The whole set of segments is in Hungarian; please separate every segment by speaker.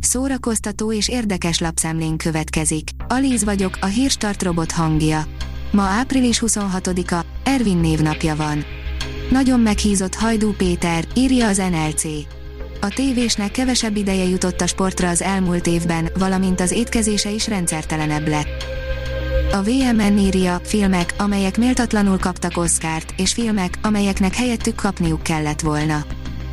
Speaker 1: Szórakoztató és érdekes lapszemlén következik. Alíz vagyok, a hírstart robot hangja. Ma április 26-a, Ervin névnapja van. Nagyon meghízott Hajdú Péter, írja az NLC. A tévésnek kevesebb ideje jutott a sportra az elmúlt évben, valamint az étkezése is rendszertelenebb lett. A VMN írja, filmek, amelyek méltatlanul kaptak Oscárt, és filmek, amelyeknek helyettük kapniuk kellett volna.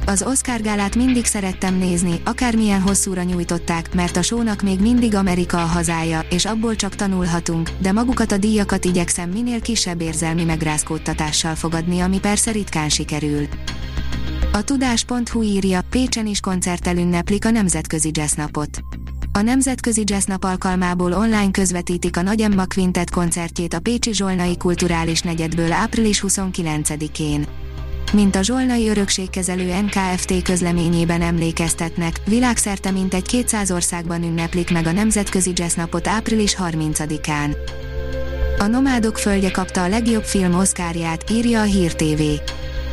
Speaker 1: Az Oscar gálát mindig szerettem nézni, akármilyen hosszúra nyújtották, mert a sónak még mindig Amerika a hazája, és abból csak tanulhatunk, de magukat a díjakat igyekszem minél kisebb érzelmi megrázkódtatással fogadni, ami persze ritkán sikerül. A tudás.hu írja, Pécsen is koncerttel ünneplik a Nemzetközi Jazz Napot. A Nemzetközi Jazz Nap alkalmából online közvetítik a Nagy Emma Quintet koncertjét a Pécsi Zsolnai Kulturális Negyedből április 29-én. Mint a Zsolnai Örökségkezelő NKFT közleményében emlékeztetnek, világszerte mintegy 200 országban ünneplik meg a Nemzetközi Jazz Napot április 30-án. A Nomádok földje kapta a legjobb film Oscarját, írja a Hír TV.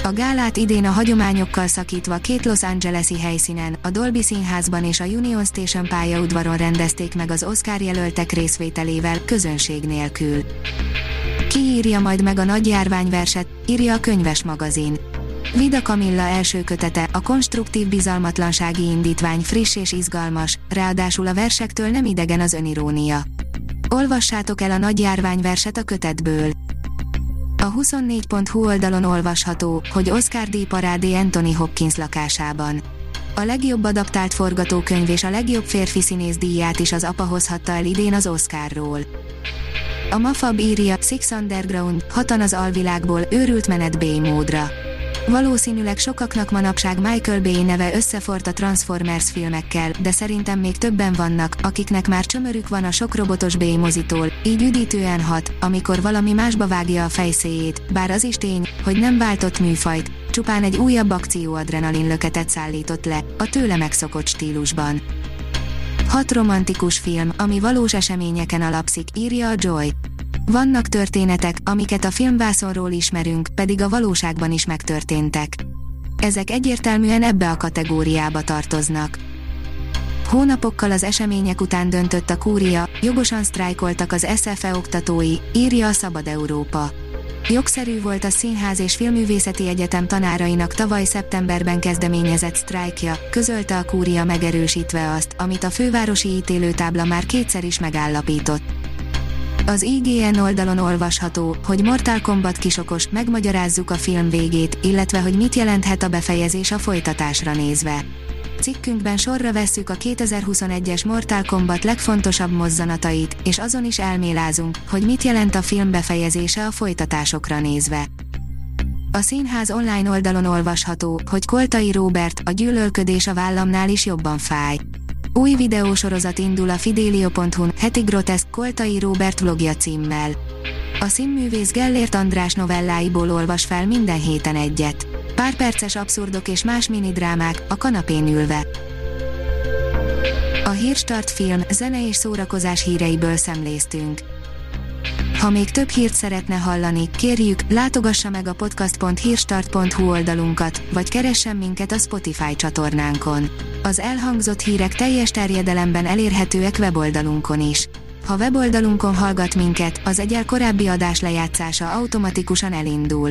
Speaker 1: A gálát idén a hagyományokkal szakítva két Los Angeles-i helyszínen, a Dolby Színházban és a Union Station pályaudvaron rendezték meg az Oscar jelöltek részvételével, közönség nélkül. Ki írja majd meg a nagy járványverset, írja a könyves magazin. Vida Kamilla első kötete, a konstruktív bizalmatlansági indítvány friss és izgalmas, ráadásul a versektől nem idegen az önirónia. Olvassátok el a nagy járványverset a kötetből. A 24.hu oldalon olvasható, hogy Oscar díj parádé Anthony Hopkins lakásában. A legjobb adaptált forgatókönyv és a legjobb férfi színész díját is az apa hozhatta el idén az Oscarról. A Mafab írja, Six Underground, hatan az alvilágból, őrült menet B módra. Valószínűleg sokaknak manapság Michael Bay neve összefort a Transformers filmekkel, de szerintem még többen vannak, akiknek már csömörük van a sok robotos B mozitól, így üdítően hat, amikor valami másba vágja a fejszéjét, bár az is tény, hogy nem váltott műfajt, csupán egy újabb akcióadrenalin löketet szállított le, a tőle megszokott stílusban. Hat romantikus film, ami valós eseményeken alapszik, írja a Joy. Vannak történetek, amiket a filmvászonról ismerünk, pedig a valóságban is megtörténtek. Ezek egyértelműen ebbe a kategóriába tartoznak. Hónapokkal az események után döntött a kúria, jogosan sztrájkoltak az SFE oktatói, írja a Szabad Európa. Jogszerű volt a Színház és Filművészeti Egyetem tanárainak tavaly szeptemberben kezdeményezett sztrájkja, közölte a kúria megerősítve azt, amit a fővárosi ítélőtábla már kétszer is megállapított. Az IGN oldalon olvasható, hogy Mortal Kombat kisokos, megmagyarázzuk a film végét, illetve hogy mit jelenthet a befejezés a folytatásra nézve. Cikkünkben sorra vesszük a 2021-es Mortal Kombat legfontosabb mozzanatait, és azon is elmélázunk, hogy mit jelent a film befejezése a folytatásokra nézve. A színház online oldalon olvasható, hogy Koltai Róbert, a gyűlölködés a vállamnál is jobban fáj. Új videósorozat indul a Fidelio.hu-n, heti groteszk Koltai Róbert vlogja címmel. A színművész Gellért András novelláiból olvas fel minden héten egyet. Pár perces abszurdok és más mini drámák a kanapén ülve. A Hírstart film, zene és szórakozás híreiből szemléztünk. Ha még több hírt szeretne hallani, kérjük, látogassa meg a podcast.hírstart.hu oldalunkat, vagy keressen minket a Spotify csatornánkon. Az elhangzott hírek teljes terjedelemben elérhetőek weboldalunkon is. Ha weboldalunkon hallgat minket, az egyel korábbi adás lejátszása automatikusan elindul.